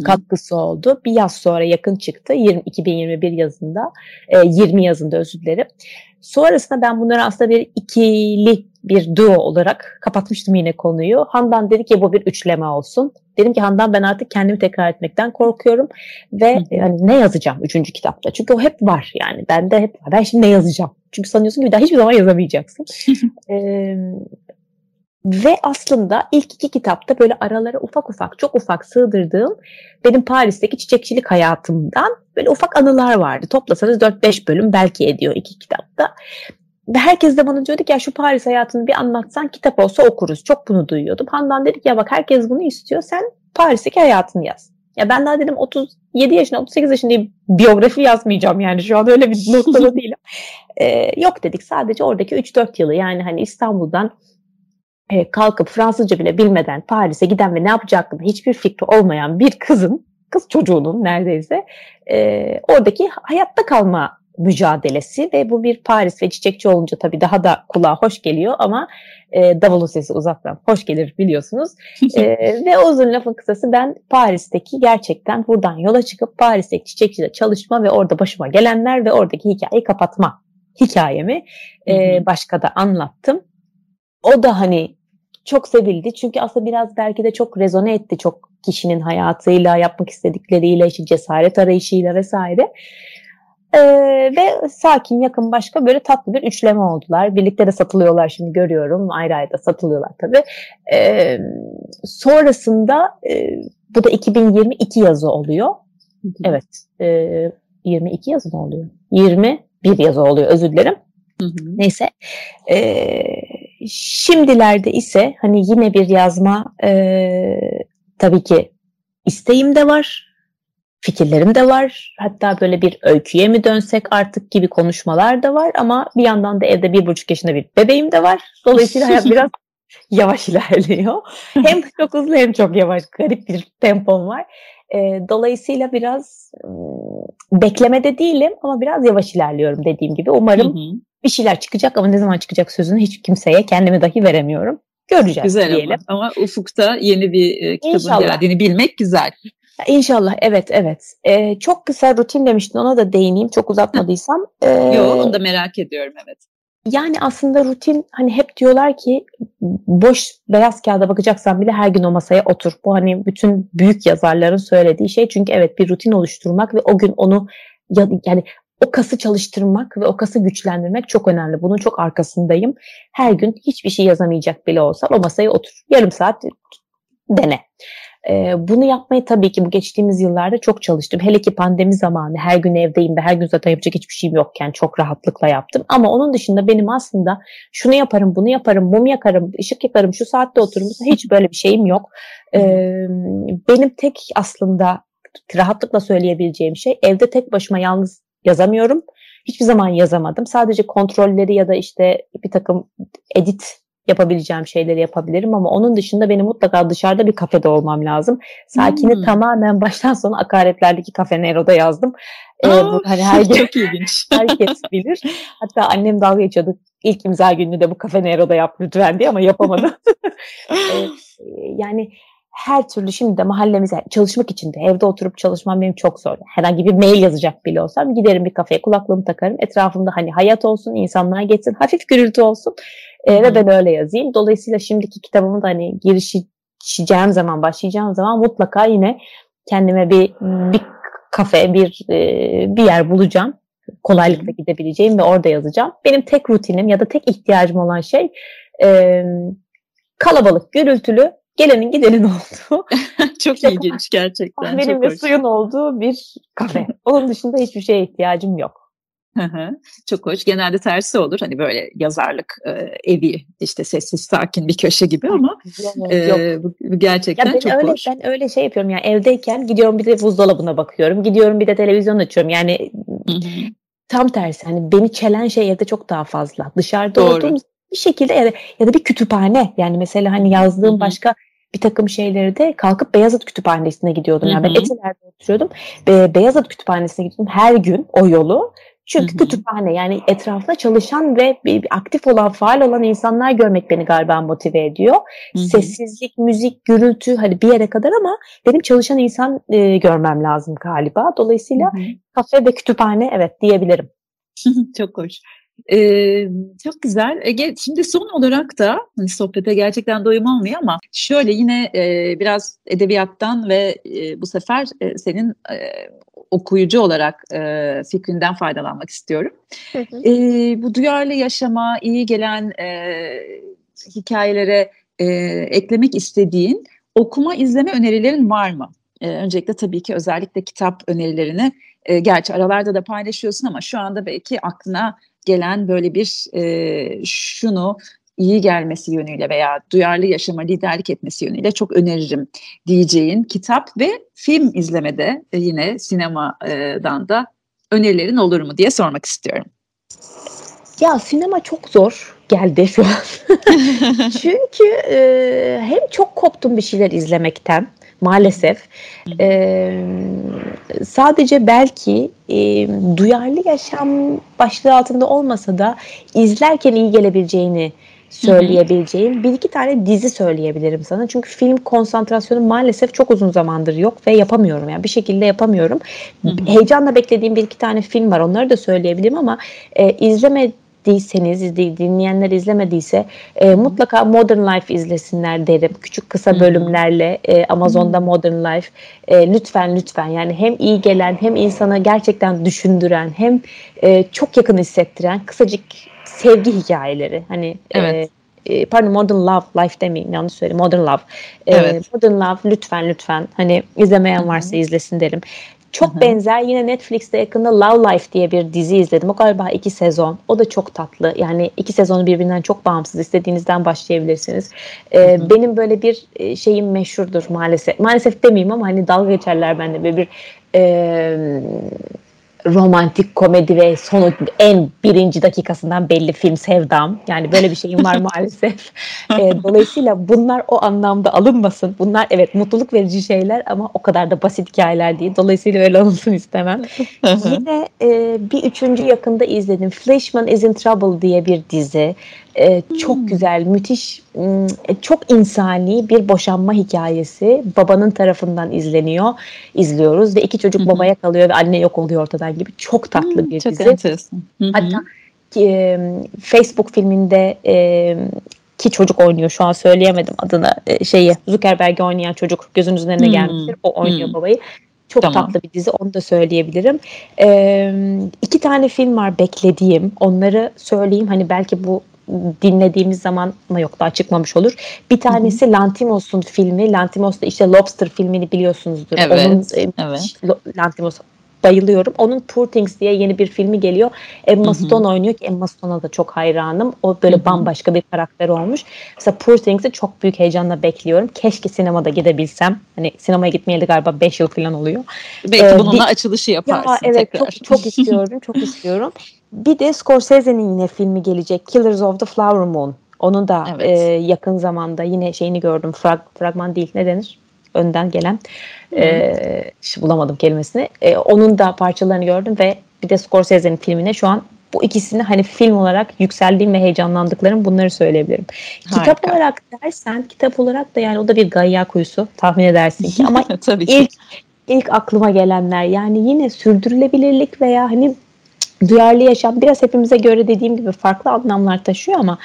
katkısı oldu. Bir yaz sonra yakın çıktı. 20, 2021 yazında, e, 20 yazında özür dilerim. Sonrasında ben bunları aslında bir ikili bir duo olarak kapatmıştım yine konuyu. Handan dedi ki bu bir üçleme olsun. Dedim ki Handan ben artık kendimi tekrar etmekten korkuyorum ve yani ne yazacağım üçüncü kitapta? Çünkü o hep var yani bende hep var. Ben şimdi ne yazacağım? Çünkü sanıyorsun ki bir daha hiçbir zaman yazamayacaksın. ee, ve aslında ilk iki kitapta böyle aralara ufak ufak, çok ufak sığdırdığım benim Paris'teki çiçekçilik hayatımdan böyle ufak anılar vardı. Toplasanız 4-5 bölüm belki ediyor iki kitapta. Ve herkes de bana diyordu ki ya şu Paris hayatını bir anlatsan kitap olsa okuruz. Çok bunu duyuyordum. Handan dedi ki ya bak herkes bunu istiyor. Sen Paris'teki hayatını yaz. Ya ben daha dedim 37 yaşında 38 yaşındayım biyografi yazmayacağım yani şu an öyle bir noktada değilim. Ee, yok dedik sadece oradaki 3-4 yılı yani hani İstanbul'dan e, kalkıp Fransızca bile bilmeden Paris'e giden ve ne yapacağı hakkında hiçbir fikri olmayan bir kızın, kız çocuğunun neredeyse e, oradaki hayatta kalma mücadelesi ve bu bir Paris ve çiçekçi olunca tabii daha da kulağa hoş geliyor ama e, davulun sesi uzaktan hoş gelir biliyorsunuz. e, ve uzun lafın kısası ben Paris'teki gerçekten buradan yola çıkıp Paris'teki çiçekçide çalışma ve orada başıma gelenler ve oradaki hikayeyi kapatma hikayemi e, başka da anlattım. O da hani çok sevildi. Çünkü aslında biraz belki de çok rezone etti çok kişinin hayatıyla, yapmak istedikleriyle, işte cesaret arayışıyla vesaire. Ee, ve sakin yakın başka böyle tatlı bir üçleme oldular. Birlikte de satılıyorlar şimdi görüyorum. Ayrı ayrı da satılıyorlar tabii. Ee, sonrasında e, bu da 2022 yazı oluyor. Evet. E, 22 yazı mı oluyor? 21 yazı oluyor özür dilerim. Hı hı. Neyse. E, şimdilerde ise hani yine bir yazma e, tabii ki isteğim de var. Fikirlerim de var. Hatta böyle bir öyküye mi dönsek artık gibi konuşmalar da var. Ama bir yandan da evde bir buçuk yaşında bir bebeğim de var. Dolayısıyla hayat biraz yavaş ilerliyor. Hem çok hızlı hem çok yavaş. Garip bir tempom var. E, dolayısıyla biraz e, beklemede değilim ama biraz yavaş ilerliyorum dediğim gibi. Umarım hı hı bir şeyler çıkacak ama ne zaman çıkacak sözünü hiç kimseye kendime dahi veremiyorum. Göreceğiz güzel diyelim. Ama, ama ufukta yeni bir e, kitabın İnşallah. geldiğini bilmek güzel. İnşallah evet evet. Ee, çok kısa rutin demiştin ona da değineyim çok uzatmadıysam. Ee, Yok onu da merak ediyorum evet. Yani aslında rutin hani hep diyorlar ki boş beyaz kağıda bakacaksan bile her gün o masaya otur. Bu hani bütün büyük yazarların söylediği şey çünkü evet bir rutin oluşturmak ve o gün onu yani o kası çalıştırmak ve o kası güçlendirmek çok önemli. Bunun çok arkasındayım. Her gün hiçbir şey yazamayacak bile olsan o masaya otur. Yarım saat dene. Ee, bunu yapmayı tabii ki bu geçtiğimiz yıllarda çok çalıştım. Hele ki pandemi zamanı her gün evdeyim ve her gün zaten yapacak hiçbir şeyim yokken çok rahatlıkla yaptım. Ama onun dışında benim aslında şunu yaparım, bunu yaparım, mum yakarım, ışık yakarım, şu saatte otururum. Hiç böyle bir şeyim yok. Ee, benim tek aslında rahatlıkla söyleyebileceğim şey evde tek başıma yalnız yazamıyorum. Hiçbir zaman yazamadım. Sadece kontrolleri ya da işte bir takım edit yapabileceğim şeyleri yapabilirim ama onun dışında benim mutlaka dışarıda bir kafede olmam lazım. Sakini hmm. tamamen baştan sona akaretlerdeki Cafe Nero'da yazdım. Ee, bu, hani her çok ilginç. herkes bilir. Hatta annem dalga geçiyordu. İlk imza gününü de bu Cafe Nero'da yap lütfen diye ama yapamadım. ee, yani her türlü şimdi de mahallemize çalışmak için de evde oturup çalışmam benim çok zor. Herhangi bir mail yazacak bile olsam giderim bir kafeye kulaklığımı takarım. Etrafımda hani hayat olsun, insanlar geçsin, hafif gürültü olsun e, ve ben öyle yazayım. Dolayısıyla şimdiki kitabımı da hani girişeceğim zaman, başlayacağım zaman mutlaka yine kendime bir bir kafe, bir e, bir yer bulacağım. Kolaylıkla gidebileceğim ve orada yazacağım. Benim tek rutinim ya da tek ihtiyacım olan şey e, kalabalık, gürültülü gelenin gidenin olduğu. çok ilginç gerçekten. Benim ve suyun olduğu bir kafe. Onun dışında hiçbir şeye ihtiyacım yok. Çok hoş. Genelde tersi olur. Hani böyle yazarlık e, evi işte sessiz sakin bir köşe gibi ama e, bu, bu gerçekten ya çok öyle, hoş. Ben öyle şey yapıyorum yani evdeyken gidiyorum bir de buzdolabına bakıyorum. Gidiyorum bir de televizyon açıyorum. Yani Hı-hı. tam tersi. Hani beni çelen şey evde çok daha fazla. Dışarıda Doğru. olduğum bir şekilde ya da, ya da bir kütüphane. Yani mesela hani yazdığım Hı-hı. başka bir takım şeyleri de kalkıp Beyazıt Kütüphanesi'ne gidiyordum. Yani ben Etiler'de oturuyordum. Be Beyazıt Kütüphanesi'ne gidiyordum her gün o yolu. Çünkü Hı-hı. kütüphane yani etrafında çalışan ve bir, bir aktif olan, faal olan insanlar görmek beni galiba motive ediyor. Hı-hı. Sessizlik, müzik, gürültü hani bir yere kadar ama benim çalışan insan e, görmem lazım galiba. Dolayısıyla Hı-hı. kafe ve kütüphane evet diyebilirim. Çok hoş. Ee, çok güzel. Ege, şimdi son olarak da hani sohbete gerçekten doyum olmuyor ama şöyle yine e, biraz edebiyattan ve e, bu sefer e, senin e, okuyucu olarak e, fikrinden faydalanmak istiyorum. Hı hı. E, bu duyarlı yaşama, iyi gelen e, hikayelere e, eklemek istediğin okuma, izleme önerilerin var mı? E, öncelikle tabii ki özellikle kitap önerilerini e, gerçi aralarda da paylaşıyorsun ama şu anda belki aklına gelen böyle bir e, şunu iyi gelmesi yönüyle veya duyarlı yaşama liderlik etmesi yönüyle çok öneririm diyeceğin kitap ve film izlemede e, yine sinemadan da önerilerin olur mu diye sormak istiyorum. Ya sinema çok zor geldi şu an. Çünkü e, hem çok koptum bir şeyler izlemekten maalesef. E, sadece belki e, duyarlı yaşam başlığı altında olmasa da izlerken iyi gelebileceğini söyleyebileceğim bir iki tane dizi söyleyebilirim sana. Çünkü film konsantrasyonu maalesef çok uzun zamandır yok ve yapamıyorum. Yani bir şekilde yapamıyorum. Hı hı. Heyecanla beklediğim bir iki tane film var. Onları da söyleyebilirim ama e, izleme izlemediyseniz, dinleyenler izlemediyse e, mutlaka Modern Life izlesinler derim. Küçük kısa bölümlerle e, Amazon'da Modern Life. E, lütfen lütfen yani hem iyi gelen hem insana gerçekten düşündüren hem e, çok yakın hissettiren kısacık sevgi hikayeleri. Hani evet. e, pardon Modern Love, Life demeyeyim yanlış söyledim. Modern Love. Evet. Modern Love lütfen lütfen hani izlemeyen varsa izlesin derim. Çok Hı-hı. benzer yine Netflix'te yakında Love Life diye bir dizi izledim. O galiba iki sezon. O da çok tatlı. Yani iki sezonu birbirinden çok bağımsız. İstediğinizden başlayabilirsiniz. Ee, benim böyle bir şeyim meşhurdur maalesef. Maalesef demeyeyim ama hani dalga geçerler bende. Böyle bir e, romantik komedi ve sonu en birinci dakikasından belli film sevdam. Yani böyle bir şeyim var maalesef. e, dolayısıyla bunlar o anlamda alınmasın. Bunlar evet mutluluk verici şeyler ama o kadar da basit hikayeler değil. Dolayısıyla öyle alınsın istemem. Yine e, bir üçüncü yakında izledim. Fleshman is in Trouble diye bir dizi. E, çok hmm. güzel, müthiş, e, çok insani bir boşanma hikayesi. Babanın tarafından izleniyor, izliyoruz ve iki çocuk hmm. babaya kalıyor ve anne yok oluyor ortadan gibi. Çok tatlı hmm, bir çok dizi. Çok enteresan. Hatta e, Facebook filminde e, ki çocuk oynuyor şu an söyleyemedim adını e, şeyi Zuckerberg'i oynayan çocuk gözünüzün önüne hmm. gelmiştir. O oynuyor hmm. babayı. Çok tamam. tatlı bir dizi onu da söyleyebilirim. Ee, iki tane film var beklediğim. Onları söyleyeyim. Hani belki bu dinlediğimiz zaman ama yok daha çıkmamış olur. Bir tanesi Hı-hı. Lantimos'un filmi. Lantimos da işte Lobster filmini biliyorsunuzdur. Evet. Onun, e, evet. Lantimos bayılıyorum. Onun Poor Things diye yeni bir filmi geliyor. Emma Stone oynuyor ki Emma Stone'a da çok hayranım. O böyle Hı-hı. bambaşka bir karakter olmuş. Mesela Poor Things'i çok büyük heyecanla bekliyorum. Keşke sinemada gidebilsem. Hani sinemaya gitmeyeli galiba 5 yıl falan oluyor. Belki ee, bununla bir, açılışı yaparsın ya, evet, tekrar. Çok, çok istiyorum. çok istiyorum. Bir de Scorsese'nin yine filmi gelecek. Killers of the Flower Moon. Onun da evet. e, yakın zamanda yine şeyini gördüm. Frag, fragman değil ne denir? Önden gelen. E, bulamadım kelimesini. E, onun da parçalarını gördüm ve bir de Scorsese'nin filmine şu an bu ikisini hani film olarak yükseldiğim ve heyecanlandıklarım bunları söyleyebilirim. Harika. Kitap olarak dersen kitap olarak da yani o da bir gayya kuyusu tahmin edersin ki ama Tabii ilk ki. ilk aklıma gelenler yani yine sürdürülebilirlik veya hani duyarlı yaşam biraz hepimize göre dediğim gibi farklı anlamlar taşıyor ama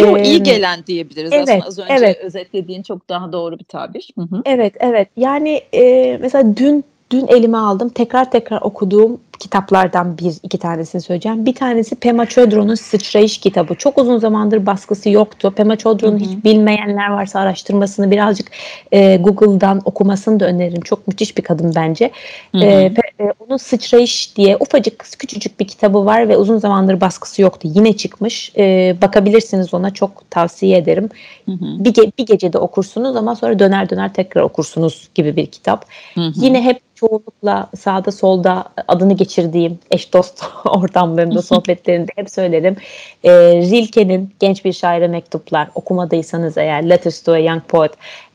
Yo, iyi gelen diyebiliriz evet, aslında az önce evet. özetlediğin çok daha doğru bir tabir. Hı hı. Evet evet yani e, mesela dün dün elime aldım tekrar tekrar okuduğum kitaplardan bir iki tanesini söyleyeceğim. Bir tanesi Pema Chodron'un Sıçrayış kitabı. Çok uzun zamandır baskısı yoktu. Pema Chodron'u hiç bilmeyenler varsa araştırmasını birazcık e, Google'dan okumasını da öneririm. Çok müthiş bir kadın bence. Hı hı. E, e, onun Sıçrayış diye ufacık küçücük bir kitabı var ve uzun zamandır baskısı yoktu. Yine çıkmış. E, bakabilirsiniz ona çok tavsiye ederim. Hı hı. Bir, ge- bir gecede okursunuz ama sonra döner döner tekrar okursunuz gibi bir kitap. Hı hı. Yine hep çoğunlukla sağda solda adını geçirdiğim eş dost ortamlarında, sohbetlerinde hep söylerim. E, Rilke'nin Genç Bir Şaire Mektuplar okumadıysanız eğer Letters to a Young Poet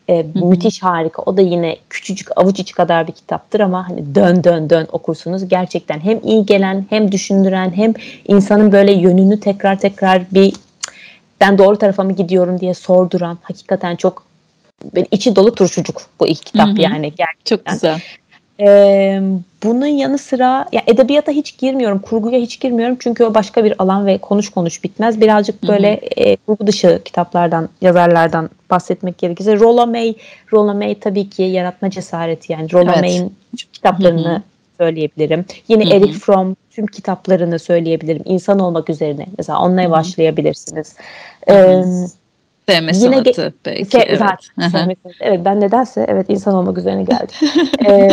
e, müthiş harika. O da yine küçücük avuç içi kadar bir kitaptır ama hani dön dön dön okursunuz. Gerçekten hem iyi gelen hem düşündüren hem insanın böyle yönünü tekrar tekrar bir ben doğru tarafa mı gidiyorum diye sorduran hakikaten çok ben içi dolu turşucuk bu ilk kitap Hı-hı. yani gerçekten. Çok güzel. Ee, bunun yanı sıra ya edebiyata hiç girmiyorum, kurguya hiç girmiyorum çünkü o başka bir alan ve konuş konuş bitmez. Birazcık böyle e, kurgu dışı kitaplardan, yazarlardan bahsetmek gerekirse Rolla May, Rolla May tabii ki yaratma cesareti yani Rolla evet. May'in kitaplarını Hı-hı. söyleyebilirim. Yine Hı-hı. Eric Fromm tüm kitaplarını söyleyebilirim. İnsan olmak üzerine mesela onunla başlayabilirsiniz. Ee, Sevme sanatı yine, belki. Se, evet. Zaten, evet ben nedense evet insan olmak üzerine geldim. ee,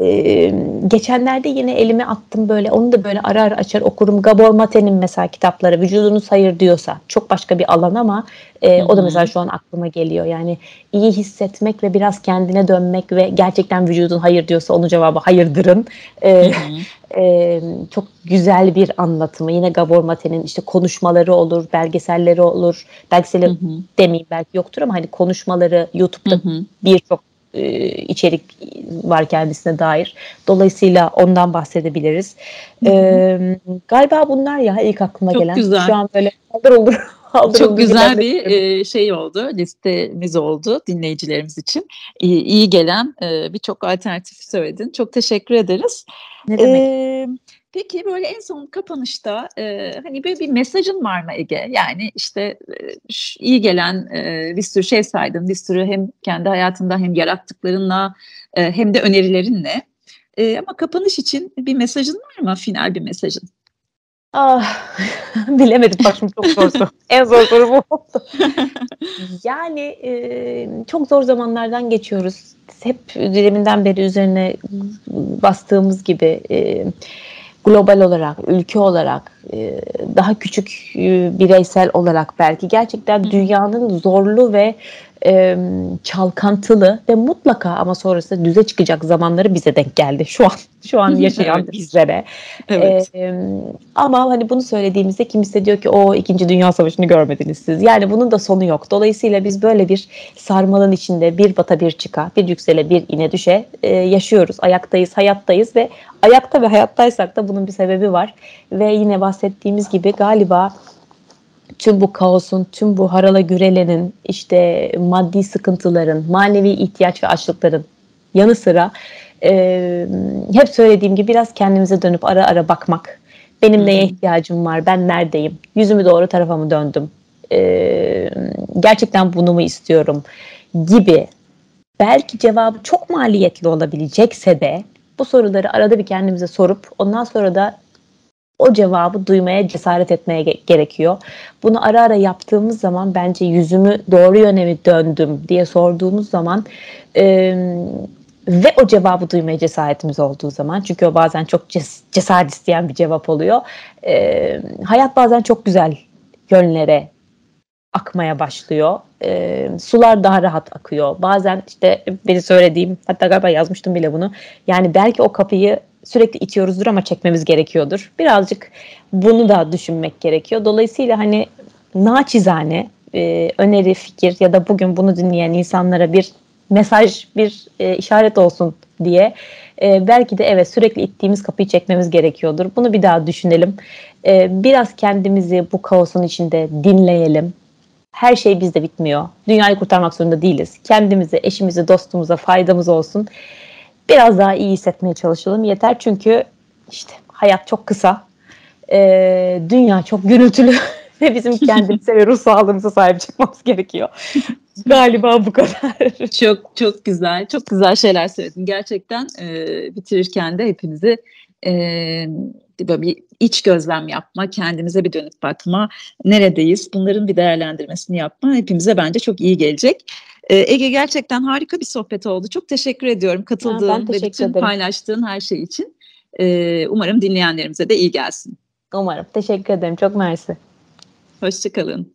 e, geçenlerde yine elime attım böyle onu da böyle ara ara açar okurum. Gabor Mate'nin mesela kitapları vücudunuz hayır diyorsa çok başka bir alan ama e, o da mesela şu an aklıma geliyor. Yani iyi hissetmek ve biraz kendine dönmek ve gerçekten vücudun hayır diyorsa onun cevabı hayırdırın. E, e, çok güzel bir anlatımı. Yine Gabor Mate'nin işte konuşmaları olur, belgeselleri olur. Belgeselleri demeyeyim belki yoktur ama hani konuşmaları YouTube'da birçok e, içerik var kendisine dair. Dolayısıyla ondan bahsedebiliriz. E, galiba bunlar ya ilk aklıma Çok gelen. Güzel. Şu an böyle haldır olur. Çok güzel bir e, şey oldu, listemiz oldu dinleyicilerimiz için. İyi, iyi gelen e, birçok alternatif söyledin. Çok teşekkür ederiz. Ne demek? Ee, Peki böyle en son kapanışta e, hani böyle bir mesajın var mı Ege? Yani işte e, iyi gelen e, bir sürü şey saydın, bir sürü hem kendi hayatında hem yarattıklarınla e, hem de önerilerinle. E, ama kapanış için bir mesajın var mı? Final bir mesajın. Ah, bilemedim bak şimdi çok zor soru. en zor soru bu oldu. yani e, çok zor zamanlardan geçiyoruz. Hep deminden beri üzerine bastığımız gibi e, global olarak, ülke olarak, e, daha küçük e, bireysel olarak belki. Gerçekten dünyanın zorlu ve e, çalkantılı ve mutlaka ama sonrasında düze çıkacak zamanları bize denk geldi şu an şu an yaşayan evet. bizlere. Evet. E, ama hani bunu söylediğimizde kimse diyor ki o 2. Dünya Savaşı'nı görmediniz siz. Yani bunun da sonu yok. Dolayısıyla biz böyle bir sarmalın içinde bir bata bir çıka, bir yüksele bir ine düşe e, yaşıyoruz. Ayaktayız, hayattayız ve ayakta ve hayattaysak da bunun bir sebebi var. Ve yine bahsettiğimiz gibi galiba tüm bu kaosun, tüm bu harala gürelenin, işte maddi sıkıntıların, manevi ihtiyaç ve açlıkların yanı sıra e, hep söylediğim gibi biraz kendimize dönüp ara ara bakmak. Benim neye ihtiyacım var, ben neredeyim, yüzümü doğru tarafa mı döndüm, e, gerçekten bunu mu istiyorum? Gibi. Belki cevabı çok maliyetli olabilecekse de bu soruları arada bir kendimize sorup ondan sonra da o cevabı duymaya cesaret etmeye gerekiyor. Bunu ara ara yaptığımız zaman bence yüzümü doğru yöne mi döndüm diye sorduğumuz zaman e, ve o cevabı duymaya cesaretimiz olduğu zaman çünkü o bazen çok ces- cesaret isteyen bir cevap oluyor. E, hayat bazen çok güzel yönlere akmaya başlıyor. E, sular daha rahat akıyor. Bazen işte beni söylediğim hatta galiba yazmıştım bile bunu. Yani belki o kapıyı sürekli itiyoruzdur ama çekmemiz gerekiyordur. Birazcık bunu da düşünmek gerekiyor. Dolayısıyla hani naçizane e, öneri, fikir ya da bugün bunu dinleyen insanlara bir mesaj, bir e, işaret olsun diye e, belki de evet sürekli ittiğimiz kapıyı çekmemiz gerekiyordur. Bunu bir daha düşünelim. E, biraz kendimizi bu kaosun içinde dinleyelim. Her şey bizde bitmiyor. Dünyayı kurtarmak zorunda değiliz. Kendimize, eşimize, dostumuza faydamız olsun biraz daha iyi hissetmeye çalışalım. Yeter çünkü işte hayat çok kısa. Ee, dünya çok gürültülü ve bizim kendimize ve ruh sağlığımıza sahip çıkmamız gerekiyor. Galiba bu kadar. Çok çok güzel, çok güzel şeyler söyledin. Gerçekten e, bitirirken de hepinizi e, böyle bir iç gözlem yapma, kendimize bir dönüp bakma, neredeyiz, bunların bir değerlendirmesini yapma hepimize bence çok iyi gelecek. Ee, Ege gerçekten harika bir sohbet oldu. Çok teşekkür ediyorum katıldığın teşekkür ve bütün ederim. paylaştığın her şey için. Ee, umarım dinleyenlerimize de iyi gelsin. Umarım. Teşekkür ederim. Çok mersi. Hoşçakalın.